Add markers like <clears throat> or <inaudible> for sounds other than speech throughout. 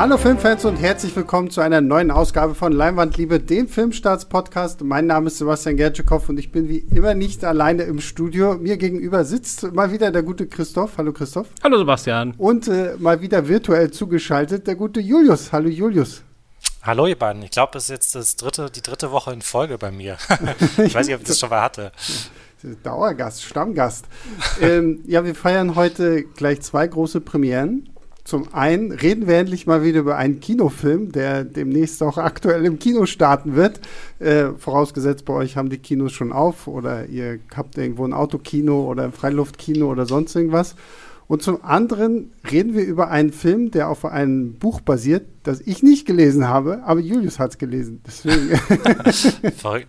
Hallo Filmfans und herzlich willkommen zu einer neuen Ausgabe von Leinwandliebe, dem Filmstarts-Podcast. Mein Name ist Sebastian Gertschikow und ich bin wie immer nicht alleine im Studio. Mir gegenüber sitzt mal wieder der gute Christoph. Hallo Christoph. Hallo Sebastian. Und äh, mal wieder virtuell zugeschaltet der gute Julius. Hallo Julius. Hallo ihr beiden. Ich glaube, es ist jetzt das dritte, die dritte Woche in Folge bei mir. <laughs> ich weiß nicht, ob ich das schon mal hatte. Dauergast, Stammgast. ähm, ja, wir feiern heute gleich zwei große Premieren. Zum einen reden wir endlich mal wieder über einen Kinofilm, der demnächst auch aktuell im Kino starten wird. Äh, vorausgesetzt, bei euch haben die Kinos schon auf oder ihr habt irgendwo ein Autokino oder ein Freiluftkino oder sonst irgendwas. Und zum anderen reden wir über einen Film, der auf einem Buch basiert, das ich nicht gelesen habe, aber Julius hat es gelesen. Deswegen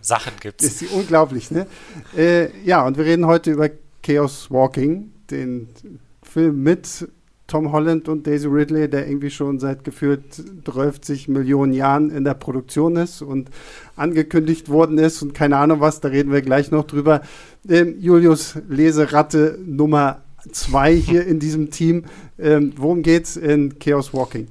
<laughs> Sachen gibt es. Ist unglaublich, ne? Äh, ja, und wir reden heute über Chaos Walking, den Film mit Tom Holland und Daisy Ridley, der irgendwie schon seit gefühlt 30 Millionen Jahren in der Produktion ist und angekündigt worden ist und keine Ahnung was, da reden wir gleich noch drüber. Ähm, Julius Leseratte Nummer zwei hier in diesem Team. Ähm, worum geht's in Chaos Walking?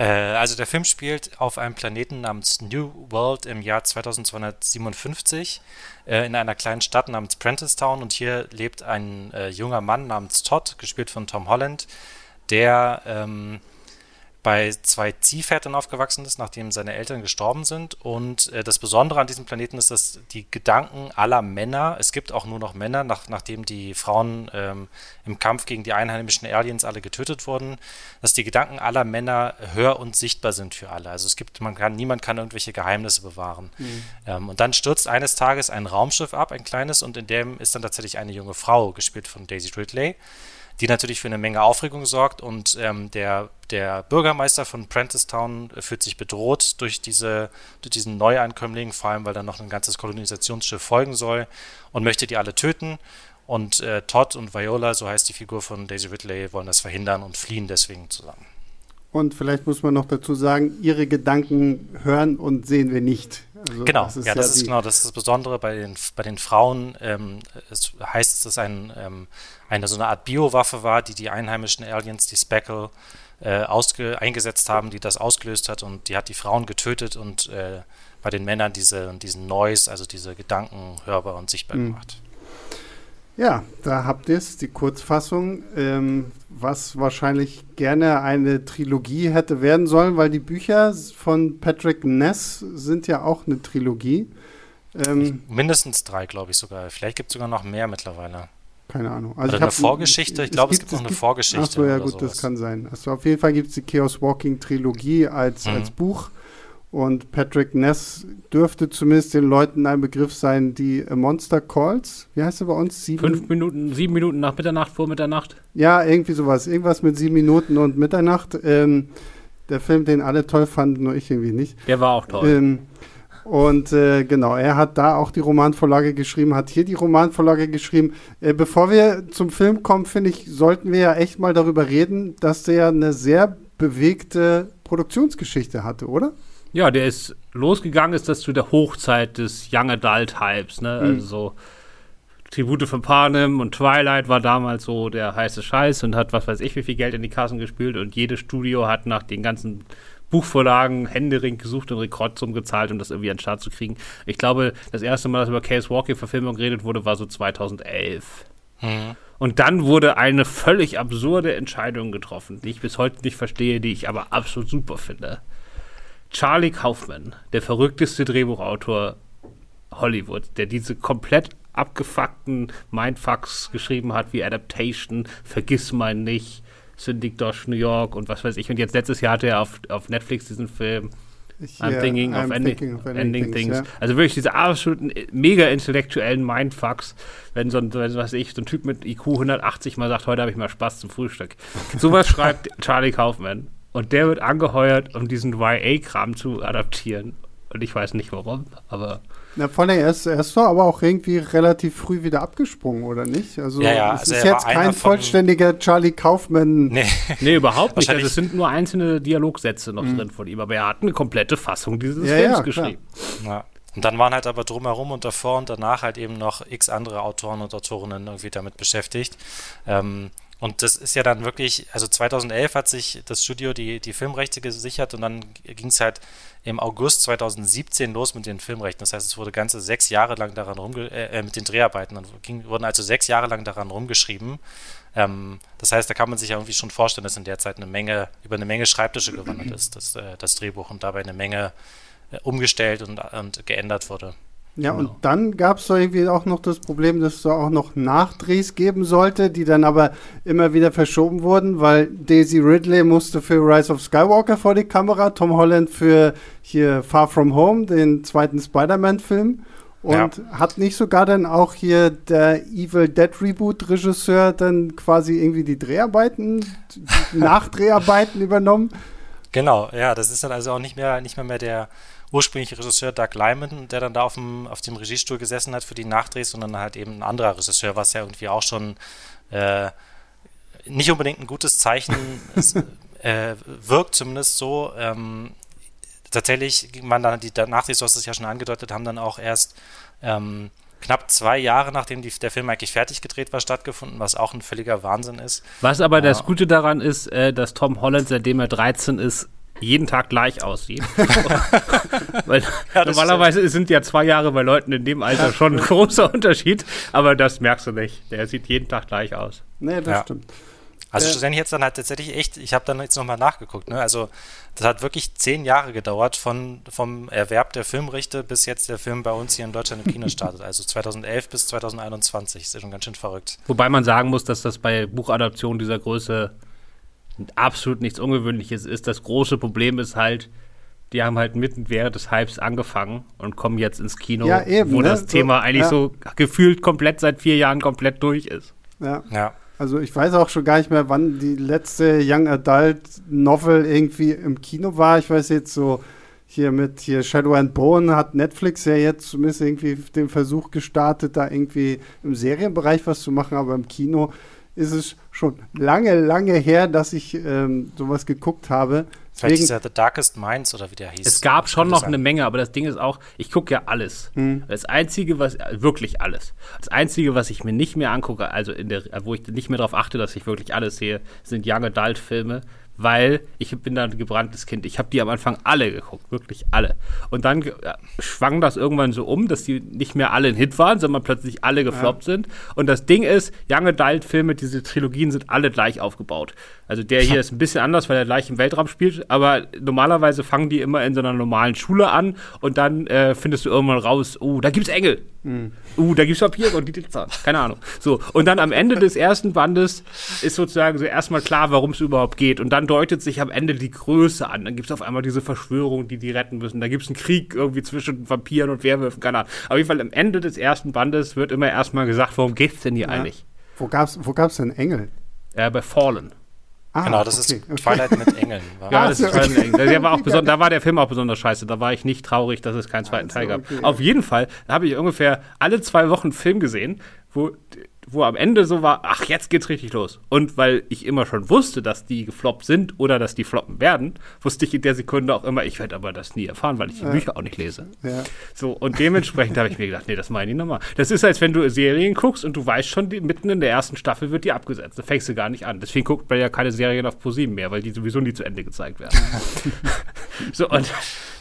Äh, also der Film spielt auf einem Planeten namens New World im Jahr 2257 äh, in einer kleinen Stadt namens Prentice Town. Und hier lebt ein äh, junger Mann namens Todd, gespielt von Tom Holland, der ähm, bei zwei Ziehvätern aufgewachsen ist, nachdem seine Eltern gestorben sind. Und äh, das Besondere an diesem Planeten ist, dass die Gedanken aller Männer, es gibt auch nur noch Männer, nach, nachdem die Frauen ähm, im Kampf gegen die einheimischen Aliens alle getötet wurden, dass die Gedanken aller Männer hör- und sichtbar sind für alle. Also es gibt, man kann, niemand kann irgendwelche Geheimnisse bewahren. Mhm. Ähm, und dann stürzt eines Tages ein Raumschiff ab, ein kleines, und in dem ist dann tatsächlich eine junge Frau, gespielt von Daisy Ridley die natürlich für eine Menge Aufregung sorgt und ähm, der, der Bürgermeister von Prentice Town fühlt sich bedroht durch, diese, durch diesen Neuankömmling, vor allem weil dann noch ein ganzes Kolonisationsschiff folgen soll und möchte die alle töten. Und äh, Todd und Viola, so heißt die Figur von Daisy Ridley, wollen das verhindern und fliehen deswegen zusammen. Und vielleicht muss man noch dazu sagen, ihre Gedanken hören und sehen wir nicht. Also genau, das ja, das ja ist genau das, ist das Besondere bei den, bei den Frauen. Ähm, es heißt, es ein, ähm, eine so eine Art Biowaffe war, die die einheimischen Aliens, die Speckle, äh, eingesetzt haben, die das ausgelöst hat und die hat die Frauen getötet und äh, bei den Männern diese, diesen Noise, also diese Gedanken hörbar und sichtbar mhm. gemacht. Ja, da habt ihr es, die Kurzfassung, ähm, was wahrscheinlich gerne eine Trilogie hätte werden sollen, weil die Bücher von Patrick Ness sind ja auch eine Trilogie. Ähm, mindestens drei, glaube ich sogar. Vielleicht gibt es sogar noch mehr mittlerweile. Keine Ahnung. Also oder eine Vorgeschichte? Ich glaube, es, gibt, es gibt noch eine Vorgeschichte. Achso, ja gut, sowas. das kann sein. Also auf jeden Fall gibt es die Chaos Walking Trilogie als, mhm. als Buch. Und Patrick Ness dürfte zumindest den Leuten ein Begriff sein, die Monster Calls. Wie heißt er bei uns? Sieben? Fünf Minuten, sieben Minuten nach Mitternacht, vor Mitternacht. Ja, irgendwie sowas. Irgendwas mit sieben Minuten und Mitternacht. Ähm, der Film, den alle toll fanden, nur ich irgendwie nicht. Der war auch toll. Ähm, und äh, genau, er hat da auch die Romanvorlage geschrieben, hat hier die Romanvorlage geschrieben. Äh, bevor wir zum Film kommen, finde ich, sollten wir ja echt mal darüber reden, dass der eine sehr bewegte Produktionsgeschichte hatte, oder? Ja, der ist losgegangen, ist das zu der Hochzeit des Young Adult Hypes, ne? Mhm. Also so Tribute von Panem und Twilight war damals so der heiße Scheiß und hat was weiß ich wie viel Geld in die Kassen gespült und jedes Studio hat nach den ganzen Buchvorlagen Händering gesucht und Rekordsummen gezahlt, um das irgendwie an den Start zu kriegen. Ich glaube, das erste Mal, dass über Case Walking Verfilmung geredet wurde, war so 2011. Mhm. Und dann wurde eine völlig absurde Entscheidung getroffen, die ich bis heute nicht verstehe, die ich aber absolut super finde. Charlie Kaufman, der verrückteste Drehbuchautor Hollywood, der diese komplett abgefuckten Mindfucks geschrieben hat, wie Adaptation, Vergiss mein nicht, Syndic Dosh New York und was weiß ich. Und jetzt letztes Jahr hatte er auf, auf Netflix diesen Film I'm, yeah, thinking, I'm of ending, thinking, of ending, ending Things. things. Ja. Also wirklich diese absoluten mega intellektuellen Mindfucks, wenn so ein, wenn, was ich, so ein Typ mit IQ 180 mal sagt, heute habe ich mal Spaß zum Frühstück. <laughs> Sowas schreibt Charlie Kaufman. Und der wird angeheuert, um diesen YA-Kram zu adaptieren. Und ich weiß nicht warum, aber. Na, vor allem, er ist, er ist doch aber auch irgendwie relativ früh wieder abgesprungen, oder nicht? Also, ja, ja, es also ist jetzt kein vollständiger Charlie Kaufman. Nee, <laughs> nee überhaupt nicht. Also, es sind nur einzelne Dialogsätze noch mhm. drin von ihm, aber er hat eine komplette Fassung dieses ja, Films ja, geschrieben. Ja. Und dann waren halt aber drumherum und davor und danach halt eben noch x andere Autoren und Autorinnen irgendwie damit beschäftigt. Ähm, Und das ist ja dann wirklich, also 2011 hat sich das Studio die, die Filmrechte gesichert und dann ging es halt im August 2017 los mit den Filmrechten. Das heißt, es wurde ganze sechs Jahre lang daran rumge äh, äh, mit den Dreharbeiten. Dann ging, wurden also sechs Jahre lang daran rumgeschrieben. Ähm, das heißt, da kann man sich ja irgendwie schon vorstellen, dass in der Zeit eine Menge, über eine Menge Schreibtische gewandert ist, das, äh, das Drehbuch und dabei eine Menge äh, umgestellt und, und geändert wurde. Ja, genau. und dann gab es irgendwie auch noch das Problem, dass es auch noch Nachdrehs geben sollte, die dann aber immer wieder verschoben wurden, weil Daisy Ridley musste für Rise of Skywalker vor die Kamera, Tom Holland für hier Far From Home, den zweiten Spider-Man-Film. Und ja. hat nicht sogar dann auch hier der Evil Dead Reboot-Regisseur dann quasi irgendwie die Dreharbeiten, die <laughs> Nachdreharbeiten übernommen? Genau, ja, das ist dann also auch nicht mehr, nicht mehr, mehr der ursprüngliche Regisseur Doug Lyman, der dann da auf dem, auf dem Regiestuhl gesessen hat für die Nachdrehs, sondern halt eben ein anderer Regisseur, was ja irgendwie auch schon äh, nicht unbedingt ein gutes Zeichen <laughs> äh, wirkt, zumindest so. Ähm, tatsächlich ging man dann, die Nachdrehs, du hast es ja schon angedeutet, haben dann auch erst ähm, knapp zwei Jahre, nachdem die, der Film eigentlich fertig gedreht war, stattgefunden, was auch ein völliger Wahnsinn ist. Was aber das Gute daran ist, äh, dass Tom Holland, seitdem er 13 ist, jeden Tag gleich aussieht. <laughs> Weil ja, normalerweise stimmt. sind ja zwei Jahre bei Leuten in dem Alter schon ein großer Unterschied, aber das merkst du nicht. Der sieht jeden Tag gleich aus. Nee, das ja. stimmt. Also äh, schlussendlich jetzt dann halt tatsächlich echt, ich habe dann jetzt nochmal nachgeguckt, ne? Also das hat wirklich zehn Jahre gedauert von, vom Erwerb der Filmrechte bis jetzt der Film bei uns hier in Deutschland im Kino <laughs> startet. Also 2011 bis 2021. Ist ja schon ganz schön verrückt. Wobei man sagen muss, dass das bei Buchadaptionen dieser Größe absolut nichts Ungewöhnliches ist. Das große Problem ist halt, die haben halt mitten während des Hypes angefangen und kommen jetzt ins Kino, ja, eben, wo ne? das Thema so, eigentlich ja. so gefühlt komplett seit vier Jahren komplett durch ist. Ja. ja. Also ich weiß auch schon gar nicht mehr, wann die letzte Young Adult Novel irgendwie im Kino war. Ich weiß jetzt so hier mit hier Shadow and Bone hat Netflix ja jetzt zumindest irgendwie den Versuch gestartet, da irgendwie im Serienbereich was zu machen, aber im Kino ist es schon lange, lange her, dass ich ähm, sowas geguckt habe. Vielleicht Deswegen, ist ja The Darkest Minds oder wie der hieß. Es gab schon noch eine Menge, aber das Ding ist auch, ich gucke ja alles. Hm. Das Einzige, was, wirklich alles. Das Einzige, was ich mir nicht mehr angucke, also in der, wo ich nicht mehr darauf achte, dass ich wirklich alles sehe, sind Young Adult Filme, weil ich bin da ein gebranntes Kind. Ich habe die am Anfang alle geguckt, wirklich alle. Und dann schwang das irgendwann so um, dass die nicht mehr alle ein Hit waren, sondern plötzlich alle gefloppt ja. sind. Und das Ding ist, Young Adult Filme, diese Trilogien sind alle gleich aufgebaut. Also der hier ist ein bisschen anders, weil er gleich im Weltraum spielt, aber normalerweise fangen die immer in so einer normalen Schule an und dann äh, findest du irgendwann raus, oh, da gibt's Engel. Mhm. Uh, da gibt's Papier und die Glitzer. Keine Ahnung. So, und dann am Ende des ersten Bandes ist sozusagen so erstmal klar, warum es überhaupt geht. Und dann deutet sich am Ende die Größe an. Dann gibt's auf einmal diese Verschwörung, die die retten müssen. Da gibt's einen Krieg irgendwie zwischen Vampiren und Werwölfen, keine Ahnung. Auf jeden Fall am Ende des ersten Bandes wird immer erstmal gesagt, worum geht's denn hier ja. eigentlich? Wo gab's, wo gab's denn Engel? Äh, bei Fallen. Ah, genau, das okay, ist Twilight mit Engeln. ja, das ist Twilight mit Engeln. Der war auch <laughs> da war der Film auch besonders scheiße. Da war ich nicht traurig, dass es keinen zweiten Teil gab. Okay, Auf jeden Fall habe ich ungefähr alle zwei Wochen einen Film gesehen, wo wo am Ende so war, ach, jetzt geht's richtig los. Und weil ich immer schon wusste, dass die gefloppt sind oder dass die floppen werden, wusste ich in der Sekunde auch immer, ich werde aber das nie erfahren, weil ich die ja. Bücher auch nicht lese. Ja. So, und dementsprechend habe ich mir gedacht, nee, das meine ich nochmal. Das ist, als wenn du Serien guckst und du weißt schon, die, mitten in der ersten Staffel wird die abgesetzt. Da fängst du gar nicht an. Deswegen guckt man ja keine Serien auf ProSieben mehr, weil die sowieso nie zu Ende gezeigt werden. <laughs> so, und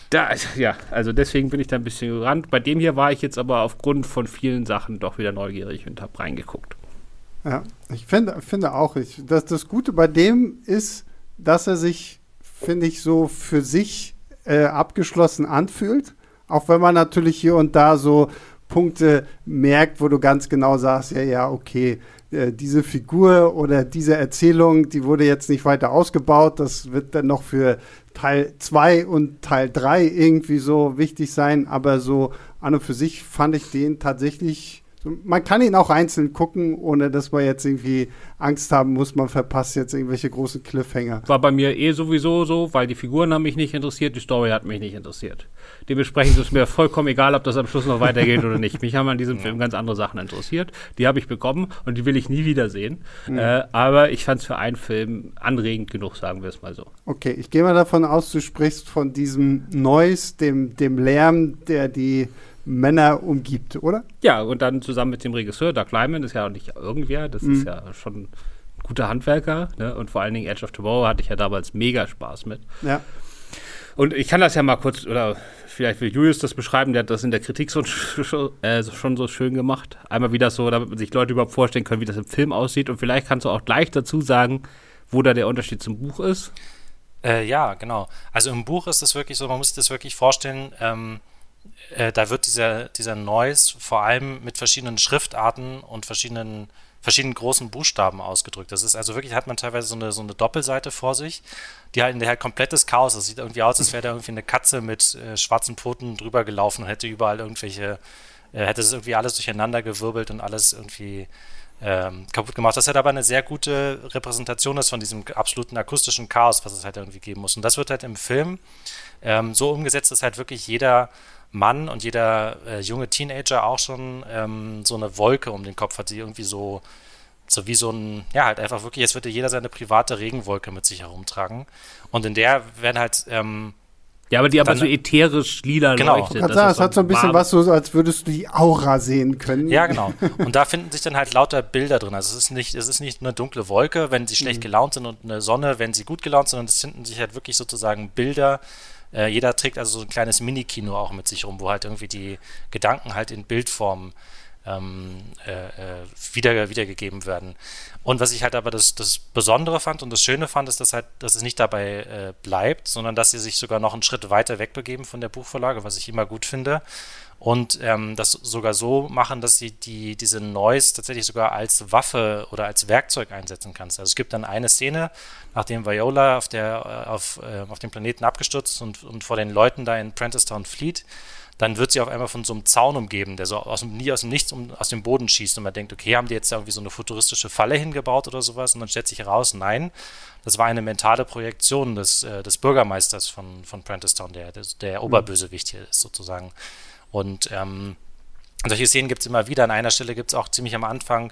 da, ja, also deswegen bin ich da ein bisschen gerannt. Bei dem hier war ich jetzt aber aufgrund von vielen Sachen doch wieder neugierig und habe reingeguckt. Ja, ich finde, finde auch, ich, dass das Gute bei dem ist, dass er sich, finde ich, so für sich äh, abgeschlossen anfühlt. Auch wenn man natürlich hier und da so Punkte merkt, wo du ganz genau sagst, ja, ja, okay, äh, diese Figur oder diese Erzählung, die wurde jetzt nicht weiter ausgebaut. Das wird dann noch für Teil 2 und Teil 3 irgendwie so wichtig sein. Aber so an und für sich fand ich den tatsächlich man kann ihn auch einzeln gucken, ohne dass man jetzt irgendwie Angst haben muss, man verpasst jetzt irgendwelche großen Cliffhanger. War bei mir eh sowieso so, weil die Figuren haben mich nicht interessiert, die Story hat mich nicht interessiert. Dementsprechend ist es mir vollkommen egal, ob das am Schluss noch weitergeht oder nicht. Mich haben an diesem Film ganz andere Sachen interessiert. Die habe ich bekommen und die will ich nie wiedersehen. Mhm. Äh, aber ich fand es für einen Film anregend genug, sagen wir es mal so. Okay, ich gehe mal davon aus, du sprichst von diesem Noise, dem, dem Lärm, der die Männer umgibt, oder? Ja, und dann zusammen mit dem Regisseur, Doug Lyman, ist ja auch nicht irgendwer, das mhm. ist ja schon guter Handwerker. Ne? Und vor allen Dingen Edge of Tomorrow hatte ich ja damals mega Spaß mit. Ja. Und ich kann das ja mal kurz, oder vielleicht will Julius das beschreiben, der hat das in der Kritik so, äh, schon so schön gemacht. Einmal wie das so, damit man sich Leute überhaupt vorstellen können, wie das im Film aussieht. Und vielleicht kannst du auch gleich dazu sagen, wo da der Unterschied zum Buch ist. Äh, ja, genau. Also im Buch ist es wirklich so, man muss sich das wirklich vorstellen, ähm, äh, da wird dieser, dieser Noise vor allem mit verschiedenen Schriftarten und verschiedenen verschiedenen großen Buchstaben ausgedrückt. Das ist also wirklich, hat man teilweise so eine, so eine Doppelseite vor sich, die halt in der halt komplettes Chaos ist. Sieht irgendwie aus, als wäre da irgendwie eine Katze mit äh, schwarzen Pfoten drüber gelaufen und hätte überall irgendwelche, äh, hätte es irgendwie alles durcheinander gewirbelt und alles irgendwie ähm, kaputt gemacht. Das hat aber eine sehr gute Repräsentation ist von diesem absoluten akustischen Chaos, was es halt irgendwie geben muss. Und das wird halt im Film ähm, so umgesetzt, dass halt wirklich jeder Mann und jeder äh, junge Teenager auch schon ähm, so eine Wolke um den Kopf hat, die irgendwie so, so wie so ein, ja, halt einfach wirklich, jetzt würde jeder seine private Regenwolke mit sich herumtragen. Und in der werden halt, ähm, ja, aber die aber so ätherisch lila genau. leuchtet. Das sagen, es hat so ein bisschen was so, als würdest du die Aura sehen können. Ja, genau. <laughs> Und da finden sich dann halt lauter Bilder drin. Also es ist nicht, es ist nicht eine dunkle Wolke, wenn sie schlecht mhm. gelaunt sind und eine Sonne, wenn sie gut gelaunt sind, sondern es finden sich halt wirklich sozusagen Bilder, äh, jeder trägt also so ein kleines Mini-Kino auch mit sich rum, wo halt irgendwie die Gedanken halt in Bildform ähm, äh, äh, wieder, wiedergegeben werden. Und was ich halt aber das, das Besondere fand und das Schöne fand, ist, dass halt, dass es nicht dabei äh, bleibt, sondern dass sie sich sogar noch einen Schritt weiter wegbegeben von der Buchvorlage, was ich immer gut finde und ähm, das sogar so machen, dass sie die, diese Noise tatsächlich sogar als Waffe oder als Werkzeug einsetzen kannst. Also es gibt dann eine Szene, nachdem Viola auf, der, äh, auf, äh, auf dem Planeten abgestürzt und, und vor den Leuten da in Prentice Town flieht, dann wird sie auf einmal von so einem Zaun umgeben, der so aus dem, nie aus dem Nichts um, aus dem Boden schießt und man denkt, okay, haben die jetzt irgendwie so eine futuristische Falle hingebaut oder sowas und dann stellt sich heraus, nein, das war eine mentale Projektion des, äh, des Bürgermeisters von, von Prentice Town, der, der, der Oberbösewicht hier ist sozusagen. Und ähm, solche Szenen gibt es immer wieder. An einer Stelle gibt es auch ziemlich am Anfang,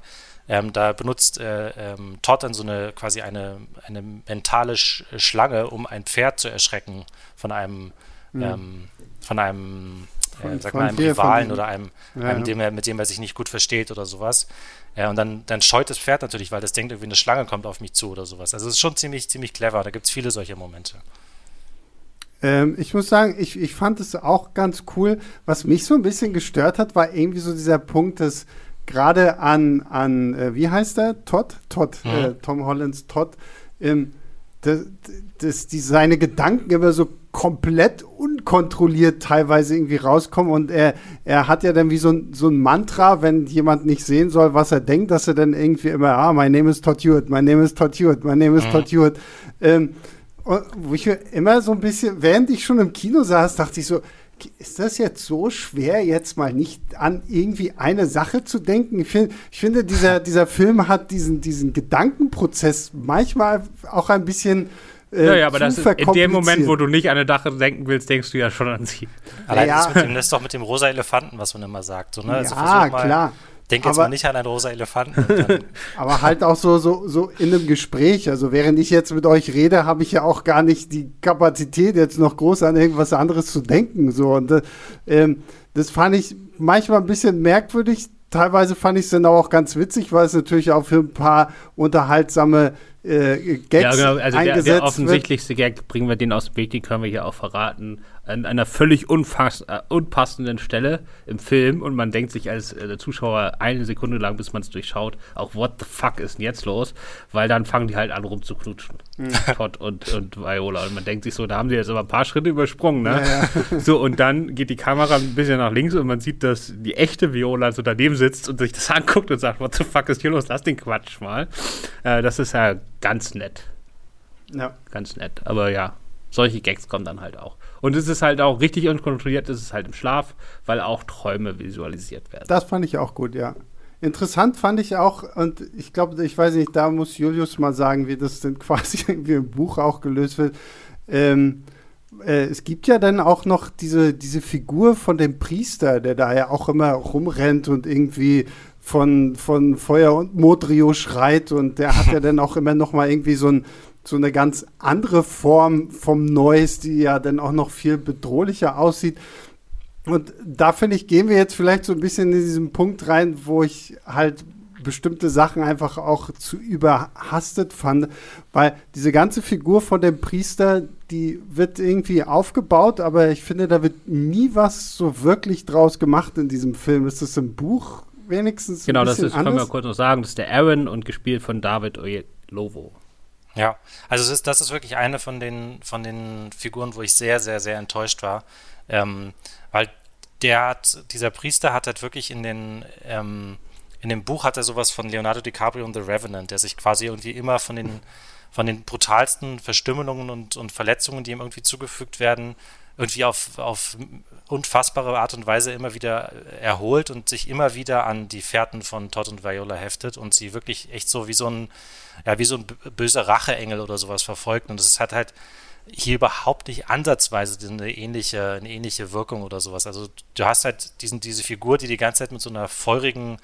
ähm, da benutzt äh, ähm, Todd dann so eine quasi eine, eine mentale Sch Schlange, um ein Pferd zu erschrecken von einem, mhm. von einem, äh, sag mal, einem Rivalen oder einem, ja, einem dem er, mit dem er sich nicht gut versteht oder sowas. Ja, und dann, dann scheut das Pferd natürlich, weil das denkt, irgendwie eine Schlange kommt auf mich zu oder sowas. Also es ist schon ziemlich, ziemlich clever. Da gibt es viele solche Momente. Ähm, ich muss sagen, ich, ich fand es auch ganz cool. Was mich so ein bisschen gestört hat, war irgendwie so dieser Punkt, dass gerade an, an äh, wie heißt er? Todd? Todd, mhm. äh, Tom Hollands Todd, ähm, dass, dass die, seine Gedanken immer so komplett unkontrolliert teilweise irgendwie rauskommen und er, er hat ja dann wie so ein, so ein Mantra, wenn jemand nicht sehen soll, was er denkt, dass er dann irgendwie immer, ah, mein Name ist Todd Hewitt, mein Name ist Todd Hewitt, mein Name ist mhm. Todd Hewitt. Ähm, wo ich mir immer so ein bisschen, während ich schon im Kino saß, dachte ich so, ist das jetzt so schwer, jetzt mal nicht an irgendwie eine Sache zu denken? Ich, find, ich finde, dieser, dieser Film hat diesen, diesen Gedankenprozess manchmal auch ein bisschen. Äh, ja, ja, aber das ist in dem Moment, wo du nicht an eine Sache denken willst, denkst du ja schon an sie. Allein ja. das, mit dem, das ist doch mit dem rosa Elefanten, was man immer sagt. So, ne? also ja, klar. Denk jetzt aber, mal nicht an einen rosa Elefanten. <laughs> aber halt auch so, so, so in einem Gespräch. Also während ich jetzt mit euch rede, habe ich ja auch gar nicht die Kapazität, jetzt noch groß an irgendwas anderes zu denken. So. Und äh, ähm, das fand ich manchmal ein bisschen merkwürdig. Teilweise fand ich es dann auch ganz witzig, weil es natürlich auch für ein paar unterhaltsame äh, Gags ja, genau. also der, der, offensichtlichste Gag, bringen wir den aus dem Weg, den können wir hier auch verraten an einer völlig unfass, äh, unpassenden Stelle im Film und man denkt sich als äh, Zuschauer eine Sekunde lang, bis man es durchschaut, auch what the fuck ist denn jetzt los? Weil dann fangen die halt an rumzuknutschen. Mhm. <laughs> Todd und, und Viola. Und man denkt sich so, da haben sie jetzt aber ein paar Schritte übersprungen, ne? Ja, ja. <laughs> So, und dann geht die Kamera ein bisschen nach links und man sieht, dass die echte Viola so daneben sitzt und sich das <laughs> anguckt und sagt, what the fuck ist hier los? Lass den Quatsch mal. Äh, das ist ja ganz nett. Ja. Ganz nett. Aber ja, solche Gags kommen dann halt auch. Und es ist halt auch richtig unkontrolliert, es ist halt im Schlaf, weil auch Träume visualisiert werden. Das fand ich auch gut, ja. Interessant fand ich auch, und ich glaube, ich weiß nicht, da muss Julius mal sagen, wie das denn <laughs> quasi irgendwie im Buch auch gelöst wird. Ähm, äh, es gibt ja dann auch noch diese, diese Figur von dem Priester, der da ja auch immer rumrennt und irgendwie von, von Feuer und Modrio schreit und der hat ja <laughs> dann auch immer noch mal irgendwie so ein so eine ganz andere Form vom Noise, die ja dann auch noch viel bedrohlicher aussieht. Und da finde ich, gehen wir jetzt vielleicht so ein bisschen in diesen Punkt rein, wo ich halt bestimmte Sachen einfach auch zu überhastet fand, weil diese ganze Figur von dem Priester, die wird irgendwie aufgebaut, aber ich finde, da wird nie was so wirklich draus gemacht in diesem Film. Ist das im Buch wenigstens Genau, das ist, können wir kurz noch sagen, das ist der Aaron und gespielt von David Lovo. Ja, also das ist, das ist wirklich eine von den, von den Figuren, wo ich sehr, sehr, sehr enttäuscht war. Ähm, weil der hat, dieser Priester hat halt wirklich in den, ähm, in dem Buch hat er sowas von Leonardo DiCaprio und The Revenant, der sich quasi irgendwie immer von den, von den brutalsten Verstümmelungen und, und Verletzungen, die ihm irgendwie zugefügt werden, irgendwie auf, auf unfassbare Art und Weise immer wieder erholt und sich immer wieder an die Fährten von Todd und Viola heftet und sie wirklich echt so wie so ein, ja, wie so ein böser Racheengel oder sowas verfolgt. Und das hat halt hier überhaupt nicht ansatzweise eine ähnliche, eine ähnliche Wirkung oder sowas. Also du hast halt diesen, diese Figur, die die ganze Zeit mit so einer feurigen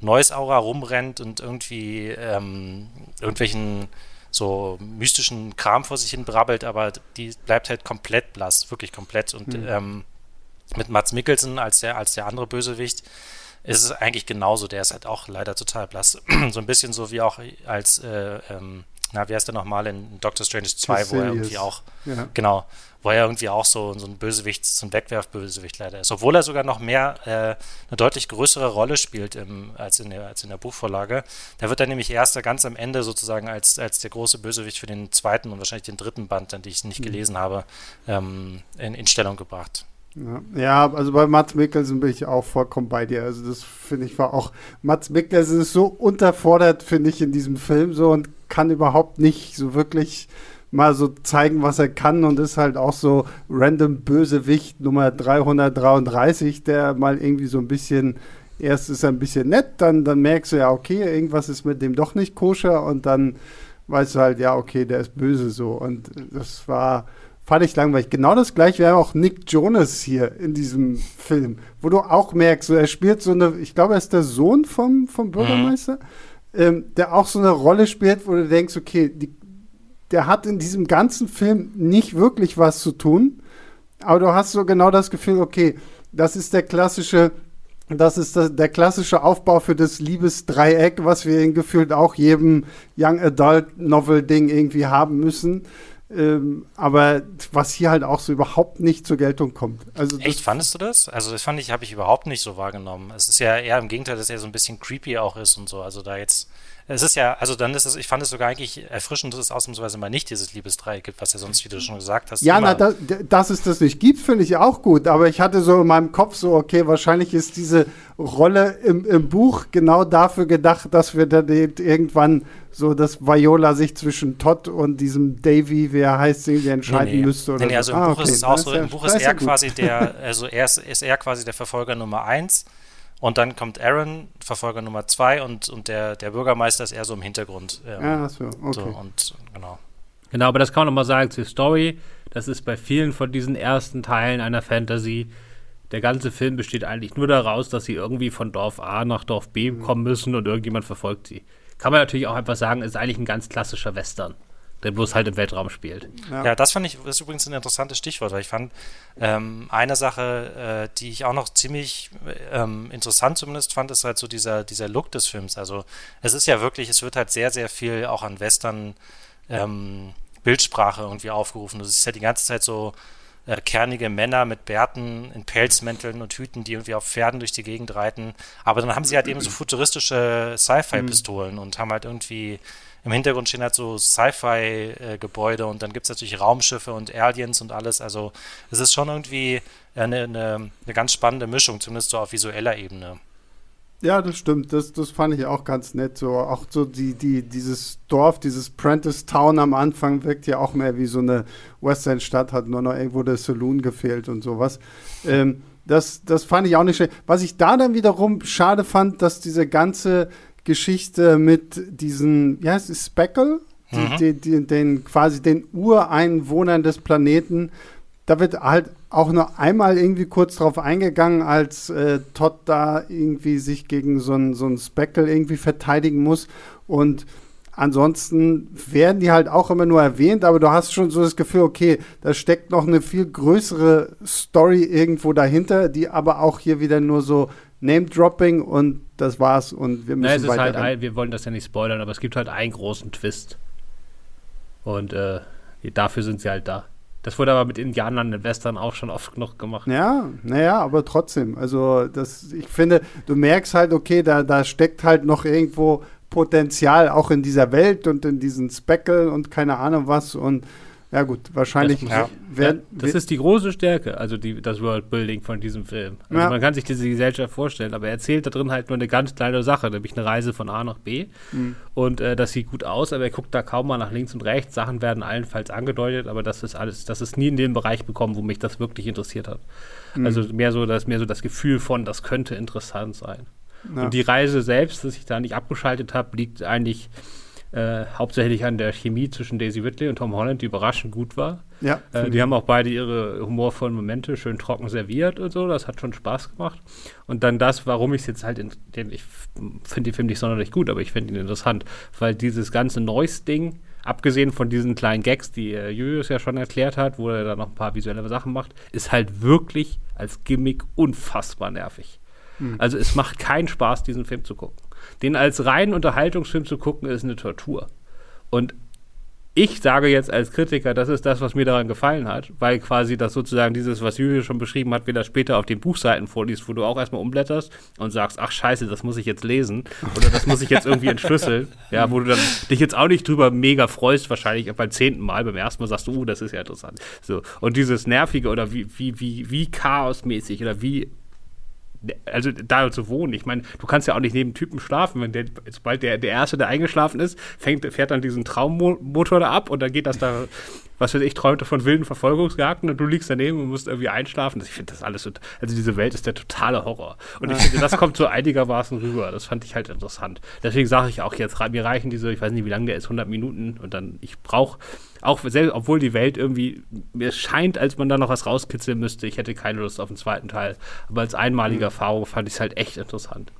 Noise-Aura rumrennt und irgendwie ähm, irgendwelchen so mystischen Kram vor sich hin brabbelt, aber die bleibt halt komplett blass, wirklich komplett. Und mhm. ähm, mit Mats Mikkelsen als der, als der andere Bösewicht ist es eigentlich genauso. Der ist halt auch leider total blass. <clears throat> so ein bisschen so wie auch als, äh, ähm, na, wie heißt der nochmal in Doctor Strange 2, wo er irgendwie auch, ja. genau, wo er irgendwie auch so, so ein Bösewicht, so ein Wegwerfbösewicht leider ist. Obwohl er sogar noch mehr, äh, eine deutlich größere Rolle spielt im, als, in der, als in der Buchvorlage. Da wird er nämlich erst ganz am Ende sozusagen als, als der große Bösewicht für den zweiten und wahrscheinlich den dritten Band, den ich nicht mhm. gelesen habe, ähm, in, in Stellung gebracht. Ja, also bei Mats Mikkelsen bin ich auch vollkommen bei dir. Also das finde ich war auch, Mats Mikkelsen ist so unterfordert, finde ich, in diesem Film so und kann überhaupt nicht so wirklich mal so zeigen, was er kann und ist halt auch so random Bösewicht Nummer 333, der mal irgendwie so ein bisschen, erst ist er ein bisschen nett, dann, dann merkst du ja, okay, irgendwas ist mit dem doch nicht koscher und dann weißt du halt, ja, okay, der ist böse so und das war fand ich langweilig. Genau das gleiche wäre auch Nick Jonas hier in diesem Film, wo du auch merkst, so, er spielt so eine, ich glaube, er ist der Sohn vom, vom Bürgermeister, mhm. ähm, der auch so eine Rolle spielt, wo du denkst, okay, die, der hat in diesem ganzen Film nicht wirklich was zu tun, aber du hast so genau das Gefühl, okay, das ist der klassische, das ist das, der klassische Aufbau für das Liebesdreieck, was wir in gefühlt auch jedem Young Adult Novel Ding irgendwie haben müssen. Ähm, aber was hier halt auch so überhaupt nicht zur Geltung kommt. Also Echt, fandest du das? Also das fand ich, habe ich überhaupt nicht so wahrgenommen. Es ist ja eher im Gegenteil, dass er so ein bisschen creepy auch ist und so. Also da jetzt es ist ja, also dann ist es, ich fand es sogar eigentlich erfrischend, dass es ausnahmsweise mal nicht dieses Liebesdreieck gibt, was ja sonst, wie du schon gesagt hast. Ja, na, da, dass es das nicht gibt, finde ich auch gut. Aber ich hatte so in meinem Kopf so, okay, wahrscheinlich ist diese Rolle im, im Buch genau dafür gedacht, dass wir dann irgendwann so, dass Viola sich zwischen Todd und diesem Davy, wie er heißt, irgendwie entscheiden nee, nee. müsste. Oder nee, nee, also im ah, Buch okay. ist es auch so, im Buch ist er quasi der, also er ist, ist er quasi der Verfolger Nummer eins und dann kommt Aaron, Verfolger Nummer zwei, und, und der, der Bürgermeister ist eher so im Hintergrund. Ähm, ja, so, okay. So, und, genau. Genau, aber das kann man nochmal sagen zur Story. Das ist bei vielen von diesen ersten Teilen einer Fantasy. Der ganze Film besteht eigentlich nur daraus, dass sie irgendwie von Dorf A nach Dorf B mhm. kommen müssen und irgendjemand verfolgt sie. Kann man natürlich auch einfach sagen, ist eigentlich ein ganz klassischer Western der bloß halt im Weltraum spielt. Ja, ja das fand ich, das ist übrigens ein interessantes Stichwort, weil ich fand, ähm, eine Sache, äh, die ich auch noch ziemlich ähm, interessant zumindest fand, ist halt so dieser, dieser Look des Films. Also es ist ja wirklich, es wird halt sehr, sehr viel auch an Western ähm, Bildsprache irgendwie aufgerufen. Du siehst ja die ganze Zeit so äh, kernige Männer mit Bärten in Pelzmänteln und Hüten, die irgendwie auf Pferden durch die Gegend reiten. Aber dann haben sie halt eben so futuristische Sci-Fi-Pistolen mhm. und haben halt irgendwie im Hintergrund stehen halt so Sci-Fi-Gebäude und dann gibt es natürlich Raumschiffe und Aliens und alles. Also es ist schon irgendwie eine, eine, eine ganz spannende Mischung, zumindest so auf visueller Ebene. Ja, das stimmt. Das, das fand ich auch ganz nett. So, auch so die, die, dieses Dorf, dieses Prentice Town am Anfang wirkt ja auch mehr wie so eine Western-Stadt, hat nur noch irgendwo der Saloon gefehlt und sowas. Ähm, das, das fand ich auch nicht schön. Was ich da dann wiederum schade fand, dass diese ganze Geschichte mit diesen, heißt es, Speckle? Mhm. Die, die, den, quasi den Ureinwohnern des Planeten. Da wird halt auch nur einmal irgendwie kurz drauf eingegangen, als äh, Todd da irgendwie sich gegen so ein, so Speckle irgendwie verteidigen muss. Und ansonsten werden die halt auch immer nur erwähnt, aber du hast schon so das Gefühl, okay, da steckt noch eine viel größere Story irgendwo dahinter, die aber auch hier wieder nur so Name-Dropping und das war's und wir müssen Na, es ist halt ein, wir wollen das ja nicht spoilern, aber es gibt halt einen großen Twist. Und äh, dafür sind sie halt da. Das wurde aber mit Indianern in Western auch schon oft genug gemacht. Ja, naja, aber trotzdem. Also, das, ich finde, du merkst halt, okay, da, da steckt halt noch irgendwo Potenzial auch in dieser Welt und in diesen Speckle und keine Ahnung was. Und ja, gut, wahrscheinlich Das- ja. werden. Das ist die große Stärke, also die, das Worldbuilding von diesem Film. Also Ja. Man kann sich diese Gesellschaft vorstellen, aber er erzählt da drin halt nur eine ganz kleine Sache, nämlich eine Reise von A nach B. Mhm. Und äh, das sieht gut aus, aber er guckt da kaum mal nach links und rechts. Sachen werden allenfalls angedeutet, aber das ist alles, das ist nie in den Bereich bekommen, wo mich das wirklich interessiert hat. Mhm. Also mehr so, das, mehr so das Gefühl von, das könnte interessant sein. ja. Und die Reise selbst, dass ich da nicht abgeschaltet habe, liegt eigentlich äh, hauptsächlich an der Chemie zwischen Daisy Ridley und Tom Holland, die überraschend gut war. ja, Äh, die haben auch beide ihre humorvollen Momente schön trocken serviert und so. Das hat schon Spaß gemacht. Und dann das, warum ich es jetzt halt, in, den, ich finde den Film nicht sonderlich gut, aber ich finde ihn interessant, weil dieses ganze Noise-Ding, abgesehen von diesen kleinen Gags, die äh, Julius ja schon erklärt hat, wo er da noch ein paar visuelle Sachen macht, ist halt wirklich als Gimmick unfassbar nervig. Also es macht keinen Spaß, diesen Film zu gucken. Den als reinen Unterhaltungsfilm zu gucken, ist eine Tortur. Und ich sage jetzt als Kritiker, das ist das, was mir daran gefallen hat, weil quasi das sozusagen dieses, was Julius schon beschrieben hat, wieder später auf den Buchseiten vorliest, wo du auch erstmal umblätterst und sagst, ach scheiße, das muss ich jetzt lesen oder das muss ich jetzt irgendwie entschlüsseln. <laughs> Ja, wo du dann dich jetzt auch nicht drüber mega freust, wahrscheinlich beim zehnten Mal, beim ersten Mal sagst du, uh, das ist ja interessant. So. Und dieses Nervige oder wie, wie, wie, wie chaosmäßig oder wie also da zu wohnen. Ich meine, du kannst ja auch nicht neben Typen schlafen, wenn der, sobald der, der Erste, der eingeschlafen ist, fängt, fährt dann diesen Traummotor da ab und dann geht das da, was weiß ich, träumte von wilden Verfolgungsjagden und du liegst daneben und musst irgendwie einschlafen. Ich finde das alles, so- also diese Welt ist der totale Horror. Und ich finde, das kommt so <laughs> einigermaßen rüber. Das fand ich halt interessant. Deswegen sage ich auch jetzt, mir reichen diese, ich weiß nicht, wie lange der ist, 100 Minuten und dann, ich brauche auch selbst, obwohl die Welt irgendwie, mir scheint, als man da noch was rauskitzeln müsste, ich hätte keine Lust auf den zweiten Teil. Aber als einmalige Erfahrung fand ich es halt echt interessant.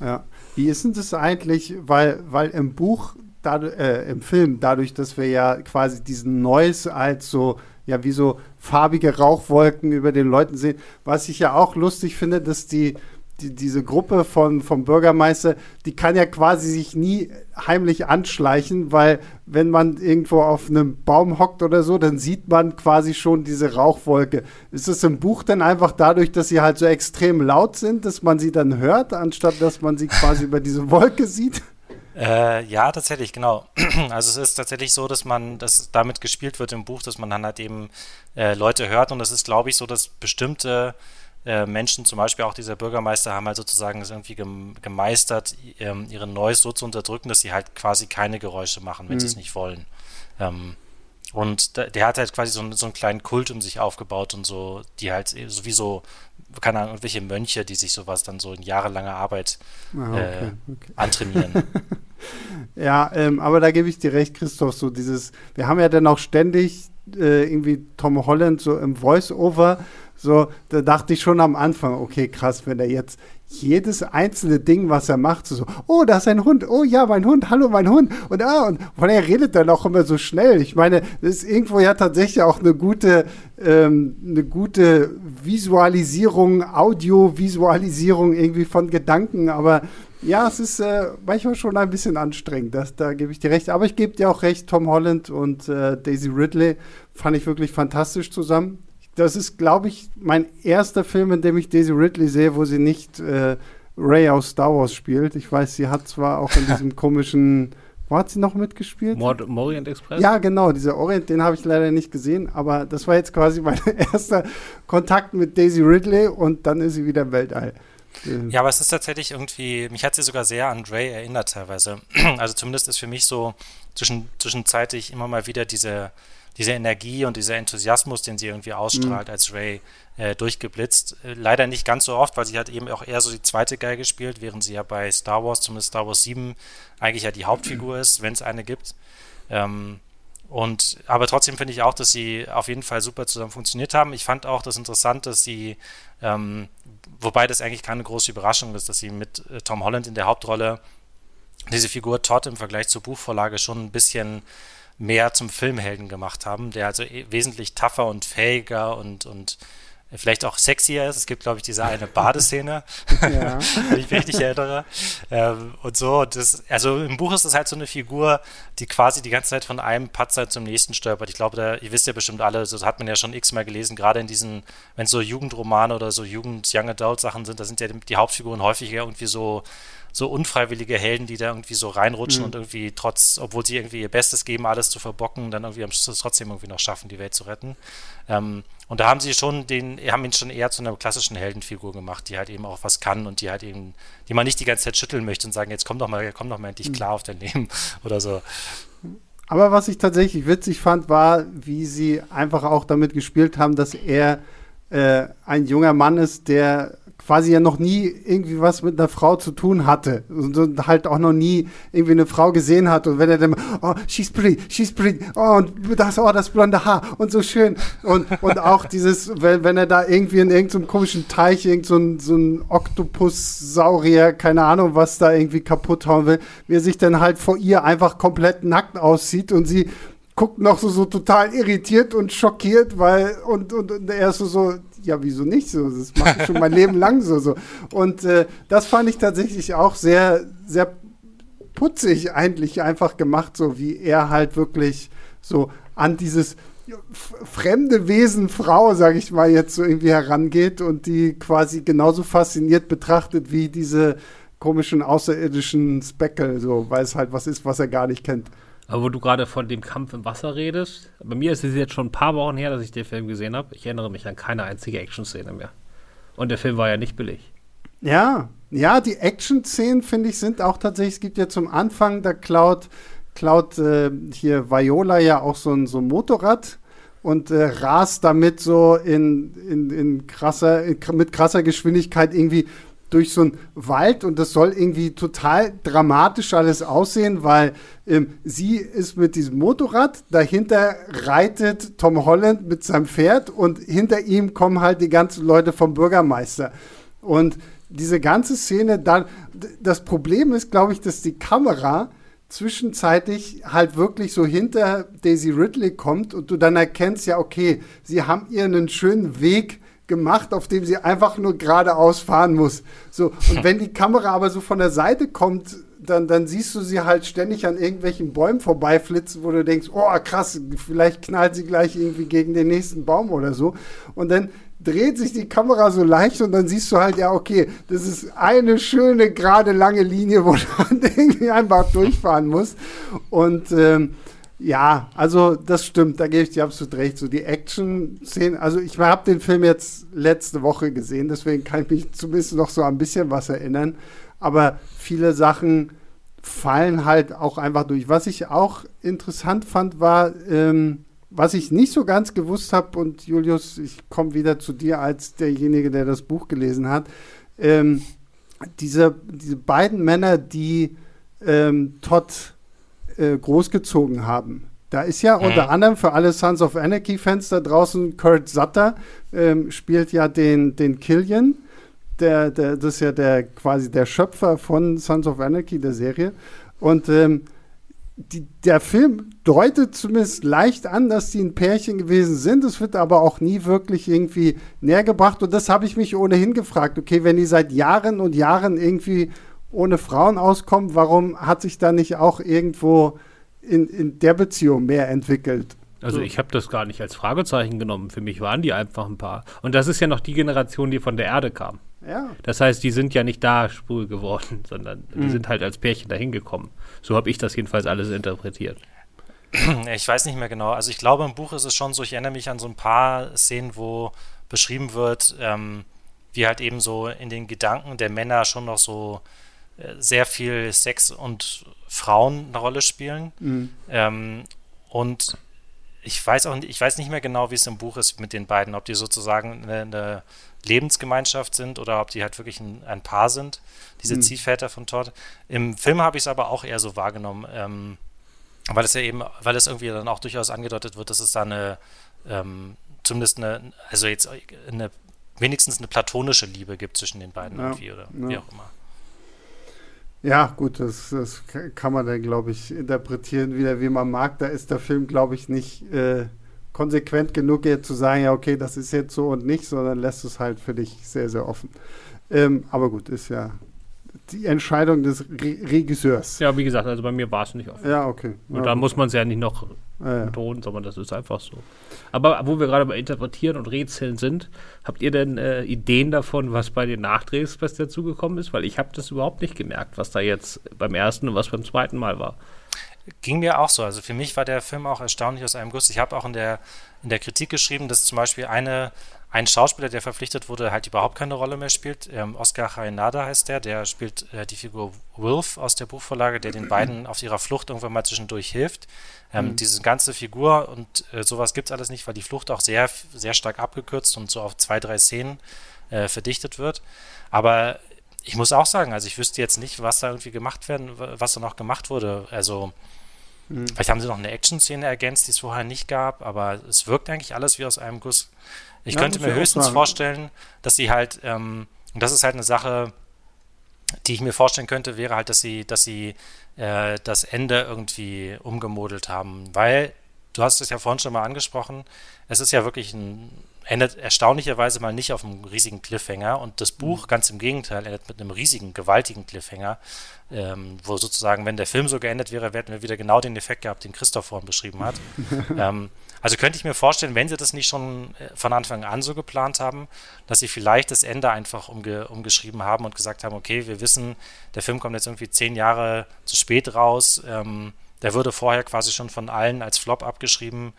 Ja. Wie ist denn das eigentlich, weil, weil im Buch, dadu- äh, im Film, dadurch, dass wir ja quasi diesen Noise als so, ja, wie so farbige Rauchwolken über den Leuten sehen, was ich ja auch lustig finde, dass die, die diese Gruppe von, vom Bürgermeister, die kann ja quasi sich nie heimlich anschleichen, weil wenn man irgendwo auf einem Baum hockt oder so, dann sieht man quasi schon diese Rauchwolke. Ist es im Buch dann einfach dadurch, dass sie halt so extrem laut sind, dass man sie dann hört, anstatt dass man sie quasi über diese Wolke sieht? Äh, ja, tatsächlich, genau. <clears throat> Also es ist tatsächlich so, dass man, dass damit gespielt wird im Buch, dass man dann halt eben äh, Leute hört und es ist, glaube ich, so, dass bestimmte äh, Menschen, zum Beispiel auch dieser Bürgermeister, haben halt sozusagen es irgendwie gem gemeistert, ähm, ihren Noise so zu unterdrücken, dass sie halt quasi keine Geräusche machen, wenn sie es nicht wollen. Ähm, und der hat halt quasi so, einen- so einen kleinen Kult um sich aufgebaut und so, die halt sowieso, keine Ahnung, irgendwelche Mönche, die sich sowas dann so in jahrelanger Arbeit Ah, äh, okay, okay. antrainieren. <laughs> Ja, ähm, aber da gebe ich dir recht, Christoph, so dieses, wir haben ja dann auch ständig äh, irgendwie Tom Holland so im Voice-Over, so, da dachte ich schon am Anfang, okay, krass, wenn er jetzt jedes einzelne Ding, was er macht, so, oh, da ist ein Hund, oh ja, mein Hund, hallo, mein Hund, und ah, und weil er redet dann auch immer so schnell. Ich meine, das ist irgendwo ja tatsächlich auch eine gute, ähm, eine gute Visualisierung, Audiovisualisierung irgendwie von Gedanken, aber ja, es ist äh, manchmal schon ein bisschen anstrengend, das, da gebe ich dir recht. Aber ich gebe dir auch recht, Tom Holland und äh, Daisy Ridley fand ich wirklich fantastisch zusammen. Das ist, glaube ich, mein erster Film, in dem ich Daisy Ridley sehe, wo sie nicht äh, Ray aus Star Wars spielt. Ich weiß, sie hat zwar auch in diesem <laughs> komischen, wo hat sie noch mitgespielt? Mord im Orient Express? Ja, genau, dieser Orient, den habe ich leider nicht gesehen, aber das war jetzt quasi mein <laughs> erster Kontakt mit Daisy Ridley und dann ist sie wieder im Weltall. Ja, aber es ist tatsächlich irgendwie, mich hat sie sogar sehr an Dre erinnert teilweise. <clears throat> Also zumindest ist für mich so zwischen, zwischenzeitlich immer mal wieder diese, diese Energie und dieser Enthusiasmus, den sie irgendwie ausstrahlt als Ray, äh, durchgeblitzt. Äh, leider nicht ganz so oft, weil sie hat eben auch eher so die zweite Geige gespielt, während sie ja bei Star Wars, zumindest Star Wars 7, eigentlich ja die Hauptfigur ist, wenn es eine gibt. Ähm, und aber trotzdem finde ich auch, dass sie auf jeden Fall super zusammen funktioniert haben. Ich fand auch das interessant, dass sie, ähm, wobei das eigentlich keine große Überraschung ist, dass sie mit äh, Tom Holland in der Hauptrolle diese Figur Todd im Vergleich zur Buchvorlage schon ein bisschen mehr zum Filmhelden gemacht haben, der also eh wesentlich tougher und fähiger und, und vielleicht auch sexier ist. Es gibt, glaube ich, diese eine Badeszene, <laughs> ja. <laughs> wenn ich mich richtig erinnere. Ähm, und so, das, also im Buch ist das halt so eine Figur, die quasi die ganze Zeit von einem Patzer zum nächsten stolpert. Ich glaube, da, ihr wisst ja bestimmt alle, das hat man ja schon x-mal gelesen, gerade in diesen, wenn es so Jugendromane oder so Jugend-Young Adult-Sachen sind, da sind ja die Hauptfiguren häufig irgendwie so so unfreiwillige Helden, die da irgendwie so reinrutschen mhm. und irgendwie trotz, obwohl sie irgendwie ihr Bestes geben, alles zu verbocken, dann irgendwie am Schluss trotzdem irgendwie noch schaffen, die Welt zu retten. Ähm, und da haben sie schon den, haben ihn schon eher zu einer klassischen Heldenfigur gemacht, die halt eben auch was kann und die halt eben, die man nicht die ganze Zeit schütteln möchte und sagen, jetzt komm doch mal, komm doch mal endlich mhm. klar auf dein Leben <laughs> oder so. Aber was ich tatsächlich witzig fand, war, wie sie einfach auch damit gespielt haben, dass er äh, ein junger Mann ist, der quasi ja noch nie irgendwie was mit einer Frau zu tun hatte und, halt auch noch nie irgendwie eine Frau gesehen hat und wenn er dann oh she's pretty she's pretty oh und das oh das blonde Haar und so schön. Und und auch dieses wenn, wenn er da irgendwie in irgendeinem komischen Teich irgend so ein, so ein Oktopus Saurier keine Ahnung was da irgendwie kaputt hauen will wie er sich dann halt vor ihr einfach komplett nackt aussieht und sie guckt noch so, so total irritiert und schockiert, weil und, und, und er ist so, so ja, wieso nicht so? Das mache ich schon mein Leben lang so. so. Und äh, das fand ich tatsächlich auch sehr, sehr putzig eigentlich einfach gemacht, so wie er halt wirklich so an dieses fremde Wesen Frau, sage ich mal, jetzt so irgendwie herangeht und die quasi genauso fasziniert betrachtet wie diese komischen außerirdischen Speckel, so, weil es halt was ist, was er gar nicht kennt. Aber wo du gerade von dem Kampf im Wasser redest, bei mir ist es jetzt schon ein paar Wochen her, dass ich den Film gesehen habe. Ich erinnere mich an keine einzige Action-Szene mehr. Und der Film war ja nicht billig. Ja, ja, die Action-Szenen, finde ich, sind auch tatsächlich, es gibt ja zum Anfang, da klaut, klaut äh, hier Viola ja auch so ein, so ein Motorrad und äh, rast damit so in, in, in krasser, in, mit krasser Geschwindigkeit irgendwie durch so einen Wald und das soll irgendwie total dramatisch alles aussehen, weil ähm, sie ist mit diesem Motorrad, dahinter reitet Tom Holland mit seinem Pferd und hinter ihm kommen halt die ganzen Leute vom Bürgermeister. Und diese ganze Szene, dann, das Problem ist, glaube ich, dass die Kamera zwischenzeitlich halt wirklich so hinter Daisy Ridley kommt und du dann erkennst, ja, okay, sie haben ihr einen schönen Weg gemacht, auf dem sie einfach nur geradeaus fahren muss. So, und <laughs> wenn die Kamera aber so von der Seite kommt, dann, dann siehst du sie halt ständig an irgendwelchen Bäumen vorbeiflitzen, wo du denkst, oh krass, vielleicht knallt sie gleich irgendwie gegen den nächsten Baum oder so. Und dann dreht sich die Kamera so leicht und dann siehst du halt, ja, okay, das ist eine schöne, gerade lange Linie, wo <laughs> du irgendwie einfach durchfahren musst. Und ähm, ja, also das stimmt, da gebe ich dir absolut recht. So die Action-Szenen, also ich habe den Film jetzt letzte Woche gesehen, deswegen kann ich mich zumindest noch so ein bisschen was erinnern. Aber viele Sachen fallen halt auch einfach durch. Was ich auch interessant fand, war, ähm, was ich nicht so ganz gewusst habe, und Julius, ich komme wieder zu dir als derjenige, der das Buch gelesen hat. Ähm, diese, diese beiden Männer, die ähm, Todd äh, großgezogen haben. Da ist ja mhm. unter anderem für alle Sons of Anarchy-Fans da draußen Kurt Sutter, ähm, spielt ja den, den Killian. Der, der, das ist ja der quasi der Schöpfer von Sons of Anarchy, der Serie. Und ähm, die, der Film deutet zumindest leicht an, dass die ein Pärchen gewesen sind. Es wird aber auch nie wirklich irgendwie näher gebracht. Und das habe ich mich ohnehin gefragt. Okay, wenn die seit Jahren und Jahren irgendwie ohne Frauen auskommen, warum hat sich da nicht auch irgendwo in, in der Beziehung mehr entwickelt? Also ich habe das gar nicht als Fragezeichen genommen. Für mich waren die einfach ein paar. Und das ist ja noch die Generation, die von der Erde kam. Ja. Das heißt, die sind ja nicht da schwul geworden, <laughs> sondern mhm. die sind halt als Pärchen dahin gekommen. So habe ich das jedenfalls alles interpretiert. <clears throat> Ich weiß nicht mehr genau. Also ich glaube, im Buch ist es schon so, ich erinnere mich an so ein paar Szenen, wo beschrieben wird, ähm, wie halt eben so in den Gedanken der Männer schon noch so sehr viel Sex und Frauen eine Rolle spielen. Mhm. Ähm, und ich weiß auch ich weiß nicht mehr genau, wie es im Buch ist mit den beiden, ob die sozusagen eine, eine Lebensgemeinschaft sind oder ob die halt wirklich ein, ein Paar sind, diese mhm. Ziehväter von Todd. Im Film habe ich es aber auch eher so wahrgenommen, ähm, weil es ja eben, weil es irgendwie dann auch durchaus angedeutet wird, dass es da eine, ähm, zumindest eine, also jetzt eine, wenigstens eine platonische Liebe gibt zwischen den beiden ja, irgendwie oder ja. wie auch immer. Ja, gut, das, das kann man dann, glaube ich, interpretieren, wieder wie man mag. Da ist der Film, glaube ich, nicht äh, konsequent genug, jetzt zu sagen, ja, okay, das ist jetzt so und nicht, sondern lässt es halt für dich sehr, sehr offen. Ähm, aber gut, ist ja die Entscheidung des Re Regisseurs. Ja, wie gesagt, also bei mir war es nicht offen. Ja, okay. Und ja, da gut. muss man es ja nicht noch Ja, ja. betonen, sondern das ist einfach so. Aber wo wir gerade bei Interpretieren und Rätseln sind, habt ihr denn äh, Ideen davon, was bei den Nachdrehs was dazugekommen ist? Weil ich habe das überhaupt nicht gemerkt, was da jetzt beim ersten und was beim zweiten Mal war. Ging mir auch so. Also für mich war der Film auch erstaunlich aus einem Guss. Ich habe auch in der, in der Kritik geschrieben, dass zum Beispiel eine, ein Schauspieler, der verpflichtet wurde, halt überhaupt keine Rolle mehr spielt. Ähm, Oscar Hainada heißt der. Der spielt äh, die Figur Wilf aus der Buchvorlage, der den beiden auf ihrer Flucht irgendwann mal zwischendurch hilft. Ähm, Diese ganze Figur und äh, sowas gibt es alles nicht, weil die Flucht auch sehr, sehr stark abgekürzt und so auf zwei, drei Szenen äh, verdichtet wird. Aber ich muss auch sagen, also ich wüsste jetzt nicht, was da irgendwie gemacht werden, was da noch gemacht wurde. Also Vielleicht haben sie noch eine Action-Szene ergänzt, die es vorher nicht gab, aber es wirkt eigentlich alles wie aus einem Guss. Ich Ja, könnte mir höchstens sagen. vorstellen, dass sie halt, ähm, und das ist halt eine Sache, die ich mir vorstellen könnte, wäre halt, dass sie, dass sie äh, das Ende irgendwie umgemodelt haben. Weil, du hast es ja vorhin schon mal angesprochen, es ist ja wirklich ein, endet erstaunlicherweise mal nicht auf einem riesigen Cliffhanger und das Buch, ganz im Gegenteil, endet mit einem riesigen, gewaltigen Cliffhanger, ähm, wo sozusagen, wenn der Film so geendet wäre, hätten wir wieder genau den Effekt gehabt, den Christoph vorhin beschrieben hat. <laughs> ähm, also könnte ich mir vorstellen, wenn sie das nicht schon äh, von Anfang an so geplant haben, dass sie vielleicht das Ende einfach umge umgeschrieben haben und gesagt haben, okay, wir wissen, der Film kommt jetzt irgendwie zehn Jahre zu spät raus, ähm, der wurde vorher quasi schon von allen als Flop abgeschrieben.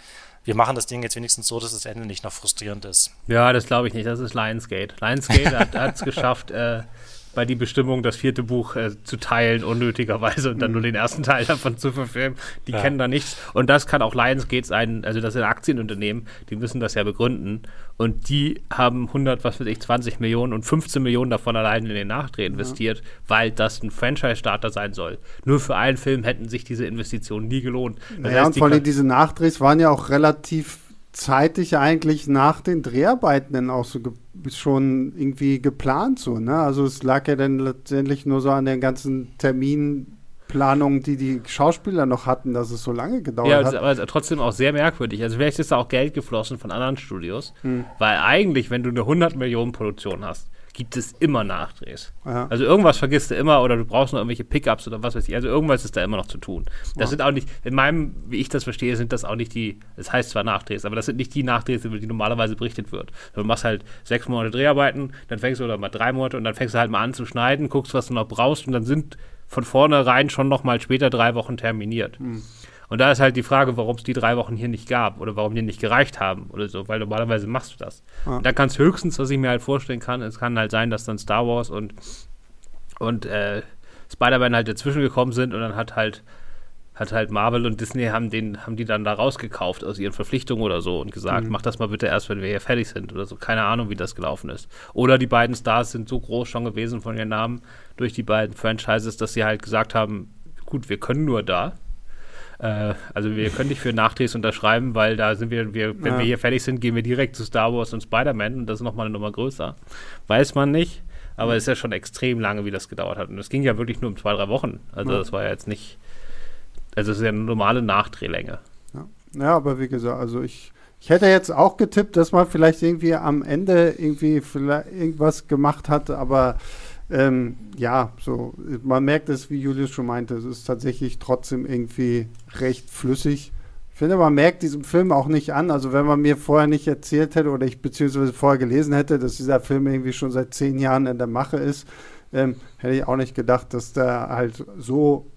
Wir machen das Ding jetzt wenigstens so, dass das Ende nicht noch frustrierend ist. Ja, das glaube ich nicht. Das ist Lionsgate. Lionsgate <laughs> hat es geschafft, äh, bei die Bestimmung, das vierte Buch äh, zu teilen, unnötigerweise und dann nur den ersten Teil davon zu verfilmen. Die Ja. kennen da nichts. Und das kann auch Lionsgate sein, also das sind Aktienunternehmen, die müssen das ja begründen. Und die haben 100, was weiß ich, 20 Millionen und 15 Millionen davon allein in den Nachdreh investiert, weil das ein Franchise-Starter sein soll. Nur für einen Film hätten sich diese Investitionen nie gelohnt. Das Naja, heißt, und vor allem diese Nachdrehs waren ja auch relativ zeitig eigentlich nach den Dreharbeiten dann auch so schon irgendwie geplant so, ne? Also es lag ja dann letztendlich nur so an den ganzen Terminplanungen, die die Schauspieler noch hatten, dass es so lange gedauert Ja, das hat. ist aber trotzdem auch sehr merkwürdig. Also vielleicht ist da auch Geld geflossen von anderen Studios, Hm. weil eigentlich, wenn du eine 100 Millionen Produktion hast, gibt es immer Nachdrehs. Ja. Also irgendwas vergisst du immer oder du brauchst noch irgendwelche Pickups oder was weiß ich. Also irgendwas ist da immer noch zu tun. Das sind auch nicht, in meinem, wie ich das verstehe, sind das auch nicht die, es heißt zwar Nachdrehs, aber das sind nicht die Nachdrehs, über die normalerweise berichtet wird. Du machst halt sechs Monate Dreharbeiten, dann fängst du oder mal drei Monate und dann fängst du halt mal an zu schneiden, guckst, was du noch brauchst und dann sind von vornherein schon noch mal später drei Wochen terminiert. Und da ist halt die Frage, warum es die drei Wochen hier nicht gab oder warum die nicht gereicht haben oder so, weil normalerweise machst du das. Ja. Und da kann es höchstens, was ich mir halt vorstellen kann, es kann halt sein, dass dann Star Wars und, und äh, Spider-Man halt dazwischen gekommen sind und dann hat halt hat halt Marvel und Disney haben den haben die dann da rausgekauft aus ihren Verpflichtungen oder so und gesagt, mach das mal bitte erst, wenn wir hier fertig sind oder so. Keine Ahnung, wie das gelaufen ist. Oder die beiden Stars sind so groß schon gewesen von ihren Namen durch die beiden Franchises, dass sie halt gesagt haben, gut, wir können nur da. Äh, also wir können nicht für Nachdrehs unterschreiben, weil da sind wir, wir wenn Ja. wir hier fertig sind, gehen wir direkt zu Star Wars und Spider-Man und das ist nochmal eine Nummer größer. Weiß man nicht, aber es ist ja schon extrem lange, wie das gedauert hat. Und es ging ja wirklich nur um zwei, drei Wochen. Also Ja. das war ja jetzt nicht, also es ist ja eine normale Nachdrehlänge. Ja. ja, aber wie gesagt, also ich, ich hätte jetzt auch getippt, dass man vielleicht irgendwie am Ende irgendwie vielleicht irgendwas gemacht hat, aber ähm, ja, so, man merkt es, wie Julius schon meinte, es ist tatsächlich trotzdem irgendwie recht flüssig. Ich finde, man merkt diesem Film auch nicht an. Also, wenn man mir vorher nicht erzählt hätte oder ich beziehungsweise vorher gelesen hätte, dass dieser Film irgendwie schon seit zehn Jahren in der Mache ist, ähm, hätte ich auch nicht gedacht, dass der halt so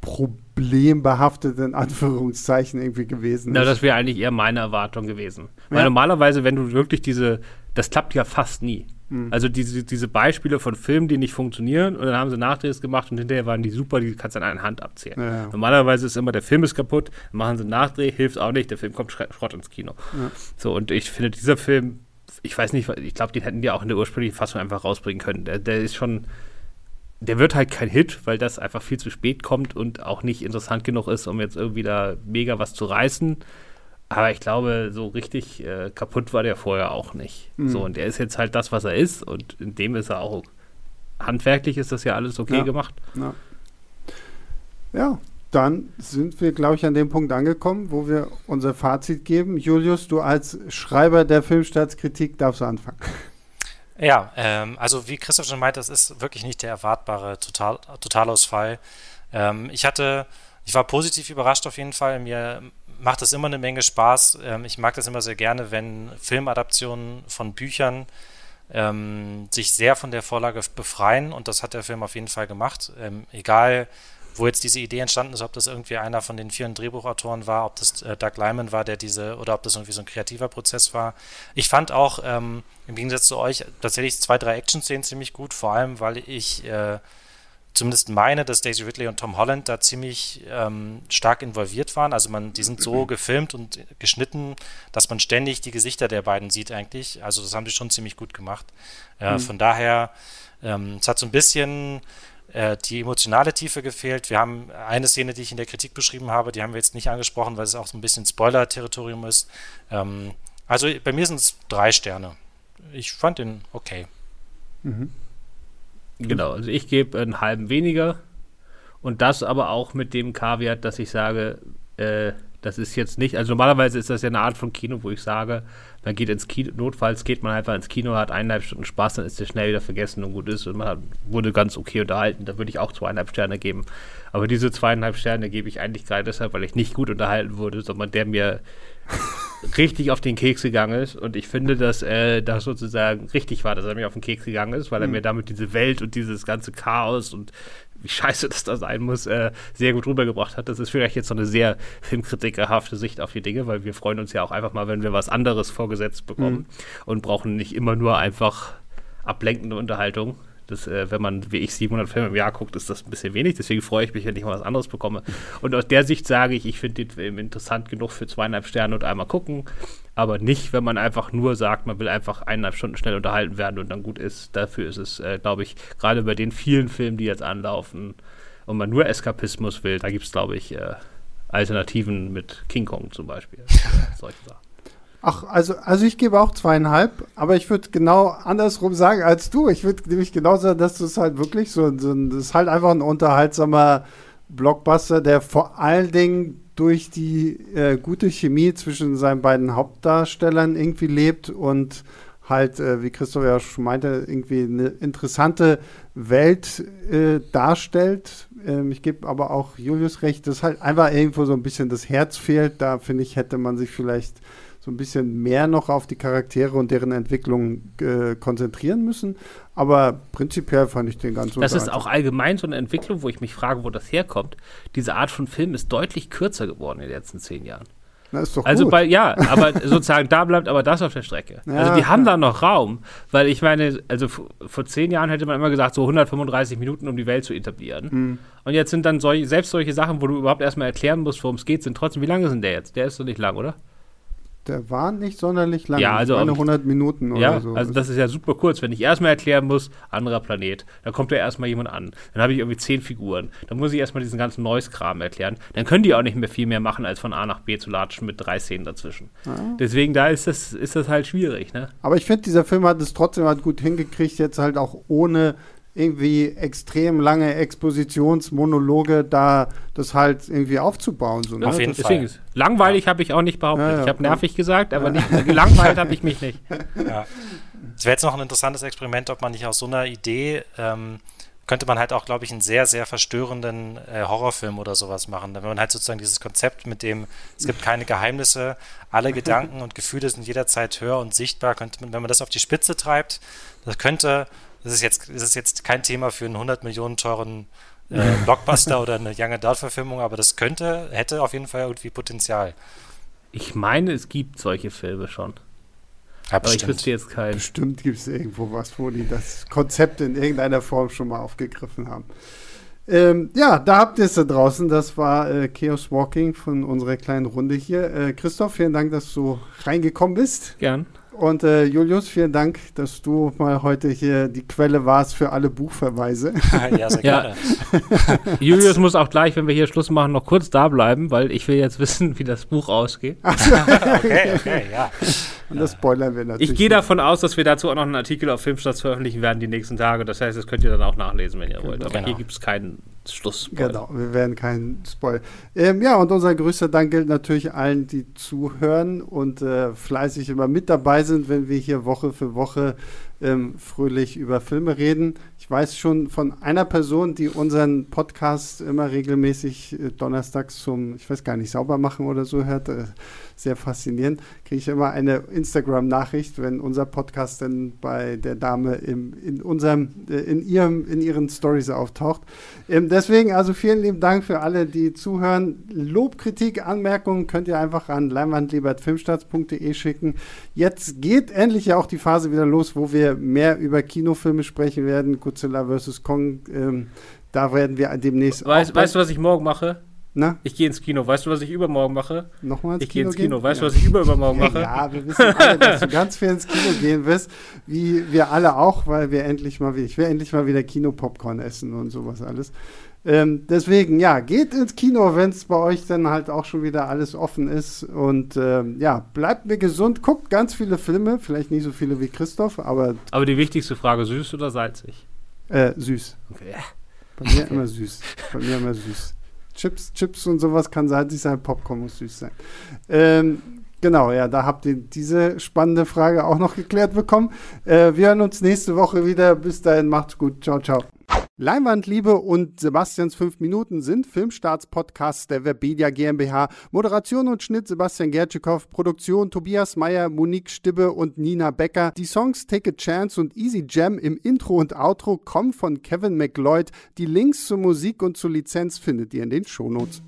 problembehaftet in Anführungszeichen irgendwie gewesen Na, ist. das wäre eigentlich eher meine Erwartung gewesen. Weil Ja. normalerweise, wenn du wirklich diese, das klappt ja fast nie. Mhm. Also diese, diese Beispiele von Filmen, die nicht funktionieren und dann haben sie Nachdrehs gemacht und hinterher waren die super, die kannst du an einer Hand abzählen. Ja. Normalerweise ist immer, der Film ist kaputt, machen sie einen Nachdreh, hilft auch nicht, der Film kommt Schrott ins Kino. Ja. So, und ich finde, dieser Film, ich weiß nicht, ich glaube, den hätten die auch in der ursprünglichen Fassung einfach rausbringen können. Der, der ist schon, der wird halt kein Hit, weil das einfach viel zu spät kommt und auch nicht interessant genug ist, um jetzt irgendwie da mega was zu reißen. Aber ich glaube, so richtig äh, kaputt war der vorher auch nicht. Mhm. So, und er ist jetzt halt das, was er ist, und in dem ist er auch handwerklich ist das ja alles okay Ja. gemacht. Ja. ja, dann sind wir, glaube ich, an dem Punkt angekommen, wo wir unser Fazit geben. Julius, du als Schreiber der Filmstaatskritik darfst anfangen. Ja, ähm, also wie Christoph schon meint, das ist wirklich nicht der erwartbare Total Totalausfall. Ähm, ich hatte, ich war positiv überrascht auf jeden Fall. Mir macht das immer eine Menge Spaß. Ähm, ich mag das immer sehr gerne, wenn Filmadaptionen von Büchern ähm, sich sehr von der Vorlage befreien und das hat der Film auf jeden Fall gemacht. Ähm, egal, wo jetzt diese Idee entstanden ist, ob das irgendwie einer von den vielen Drehbuchautoren war, ob das äh, Doug Lyman war, der diese, oder ob das irgendwie so ein kreativer Prozess war. Ich fand auch ähm, im Gegensatz zu euch tatsächlich zwei, drei Action-Szenen ziemlich gut, vor allem, weil ich äh, zumindest meine, dass Daisy Ridley und Tom Holland da ziemlich ähm, stark involviert waren. Also man, die sind so <clears throat> gefilmt und geschnitten, dass man ständig die Gesichter der beiden sieht eigentlich. Also das haben sie schon ziemlich gut gemacht. Äh, mhm. Von daher, ähm, es hat so ein bisschen äh, die emotionale Tiefe gefehlt. Wir haben eine Szene, die ich in der Kritik beschrieben habe, die haben wir jetzt nicht angesprochen, weil es auch so ein bisschen Spoiler-Territorium ist. Ähm, also bei mir sind es drei Sterne. Ich fand den okay. Mhm. Genau, also ich gebe einen halben weniger und das aber auch mit dem Kaviar, dass ich sage, äh, das ist jetzt nicht, also normalerweise ist das ja eine Art von Kino, wo ich sage, man geht ins Kino, notfalls geht man einfach ins Kino, hat eineinhalb Stunden Spaß, dann ist der schnell wieder vergessen und gut ist und man hat, wurde ganz okay unterhalten. Da würde ich auch zweieinhalb Sterne geben. Aber diese zweieinhalb Sterne gebe ich eigentlich gerade deshalb, weil ich nicht gut unterhalten wurde, sondern der mir richtig auf den Keks gegangen ist. Und ich finde, dass äh, das sozusagen richtig war, dass er mir auf den Keks gegangen ist, weil er mhm. mir damit diese Welt und dieses ganze Chaos und wie scheiße das da sein muss, äh, sehr gut rübergebracht hat. Das ist vielleicht jetzt so eine sehr filmkritikerhafte Sicht auf die Dinge, weil wir freuen uns ja auch einfach mal, wenn wir was anderes vorgesetzt bekommen mhm. und brauchen nicht immer nur einfach ablenkende Unterhaltung. Das, äh, wenn man wie ich 700 Filme im Jahr guckt, ist das ein bisschen wenig. Deswegen freue ich mich, wenn ich mal was anderes bekomme. Und aus der Sicht sage ich, ich finde den Film interessant genug für zweieinhalb Sterne und einmal gucken. Aber nicht, wenn man einfach nur sagt, man will einfach eineinhalb Stunden schnell unterhalten werden und dann gut ist. Dafür ist es, äh, glaube ich, gerade bei den vielen Filmen, die jetzt anlaufen und man nur Eskapismus will, da gibt es, glaube ich, äh, Alternativen mit King Kong zum Beispiel. <laughs> Solche Sachen. Ach, also, also ich gebe auch zweieinhalb, aber ich würde genau andersrum sagen als du. Ich würde nämlich genau sagen, dass das halt wirklich so, so das ist halt einfach ein unterhaltsamer Blockbuster, der vor allen Dingen durch die äh, gute Chemie zwischen seinen beiden Hauptdarstellern irgendwie lebt und halt, äh, wie Christoph ja schon meinte, irgendwie eine interessante Welt äh, darstellt. Ähm, ich gebe aber auch Julius recht, dass halt einfach irgendwo so ein bisschen das Herz fehlt. Da finde ich, hätte man sich vielleicht so ein bisschen mehr noch auf die Charaktere und deren Entwicklung äh, konzentrieren müssen. Aber prinzipiell fand ich den ganz Das ist auch allgemein so eine Entwicklung, wo ich mich frage, wo das herkommt. Diese Art von Film ist deutlich kürzer geworden in den letzten zehn Jahren. Na, ist doch also gut. Bei, ja, aber <laughs> sozusagen da bleibt aber das auf der Strecke. Ja, also die haben da noch Raum, weil ich meine, also vor zehn Jahren hätte man immer gesagt, so 135 Minuten, um die Welt zu etablieren. Mhm. Und jetzt sind dann solche, selbst solche Sachen, wo du überhaupt erstmal erklären musst, worum es geht, sind trotzdem, wie lange ist denn der jetzt? Der ist so nicht lang, oder? Der war nicht sonderlich lang. Ja, also eine 100 Minuten oder ja, so. Also das ist ja super kurz. Wenn ich erstmal erklären muss, anderer Planet, dann kommt da erstmal jemand an. Dann habe ich irgendwie zehn Figuren. Dann muss ich erstmal diesen ganzen Noise-Kram erklären. Dann können die auch nicht mehr viel mehr machen, als von A nach B zu latschen mit drei Szenen dazwischen. Ja. Deswegen da ist das, ist das halt schwierig. Ne? Aber ich finde, dieser Film hat es trotzdem halt gut hingekriegt, jetzt halt auch ohne irgendwie extrem lange Expositionsmonologe da das halt irgendwie aufzubauen. So, ne? Auf jeden Fall. langweilig ja. habe ich auch nicht behauptet. Ja, ja, ich habe nervig gesagt, aber nicht, gelangweilt habe ich mich nicht. <laughs> Ja. Es wäre jetzt noch ein interessantes Experiment, ob man nicht aus so einer Idee ähm, könnte man halt auch, glaube ich, einen sehr, sehr verstörenden äh, Horrorfilm oder sowas machen. Wenn man halt sozusagen dieses Konzept mit dem, es gibt keine Geheimnisse, alle <laughs> Gedanken und Gefühle sind jederzeit hör und sichtbar, könnte man, wenn man das auf die Spitze treibt, das könnte das ist jetzt, das ist jetzt kein Thema für einen 100 Millionen teuren äh, <laughs> Blockbuster oder eine Young Adult-Verfilmung, aber das könnte, hätte auf jeden Fall irgendwie Potenzial. Ich meine, es gibt solche Filme schon. Ja, aber ich wüsste jetzt keinen. Bestimmt gibt es irgendwo was, wo die das Konzept in irgendeiner Form schon mal aufgegriffen haben. Ähm, ja, da habt ihr es da draußen. Das war äh, Chaos Walking von unserer kleinen Runde hier. Äh, Christoph, vielen Dank, dass du reingekommen bist. Gern. Und äh, Julius, vielen Dank, dass du mal heute hier die Quelle warst für alle Buchverweise. <laughs> ja, sehr gerne. <laughs> Julius muss auch gleich, wenn wir hier Schluss machen, noch kurz da bleiben, weil ich will jetzt wissen, wie das Buch ausgeht. <laughs> okay, okay, ja. Und das spoilern wir natürlich. Ich gehe davon aus, dass wir dazu auch noch einen Artikel auf Filmstarts veröffentlichen werden die nächsten Tage. Das heißt, das könnt ihr dann auch nachlesen, wenn ihr genau. wollt. Aber genau. hier gibt es keinen Schluss. Genau, wir werden keinen Spoil. Ähm, ja, und unser größter Dank gilt natürlich allen, die zuhören und äh, fleißig immer mit dabei sind, wenn wir hier Woche für Woche ähm, fröhlich über Filme reden. Ich weiß schon von einer Person, die unseren Podcast immer regelmäßig äh, donnerstags zum, ich weiß gar nicht, sauber machen oder so hört. Äh, sehr faszinierend. Kriege ich immer eine Instagram-Nachricht, wenn unser Podcast dann bei der Dame im, in unserem, äh, in ihrem, in ihren Stories auftaucht. Ähm, deswegen also vielen lieben Dank für alle, die zuhören. Lob, Kritik, Anmerkungen könnt ihr einfach an leinwandliebertfilmstarts.de schicken. Jetzt geht endlich ja auch die Phase wieder los, wo wir mehr über Kinofilme sprechen werden. Godzilla vs. Kong. Ähm, da werden wir demnächst. Weißt, weißt du, was ich morgen mache? Na? Ich gehe ins Kino. Weißt du, was ich übermorgen mache? Nochmal ins ich gehe ins gehen? Kino. Weißt du, Ja. was ich übermorgen <laughs> mache? Ja, wir wissen alle, dass du ganz viel ins Kino gehen wirst, wie wir alle auch, weil wir endlich mal wieder, ich will endlich mal wieder Kinopopcorn essen und sowas alles. Ähm, deswegen, ja, geht ins Kino, wenn es bei euch dann halt auch schon wieder alles offen ist. Und ähm, ja, bleibt mir gesund, guckt ganz viele Filme, vielleicht nicht so viele wie Christoph, aber Aber die wichtigste Frage, süß oder salzig? äh, süß. Okay. Bei mir immer süß. Bei mir immer süß. Chips, Chips und sowas kann salzig sein, Popcorn muss süß sein. Ähm, genau, ja, da habt ihr diese spannende Frage auch noch geklärt bekommen. Äh, wir hören uns nächste Woche wieder. Bis dahin, macht's gut. Ciao, ciao. Leinwandliebe und Sebastians 5 Minuten sind Filmstarts-Podcasts der Webedia GmbH. Moderation und Schnitt Sebastian Gertschikow, Produktion Tobias Meyer, Monique Stibbe und Nina Becker. Die Songs Take a Chance und Easy Jam im Intro und Outro kommen von Kevin McLeod. Die Links zur Musik und zur Lizenz findet ihr in den Shownotes.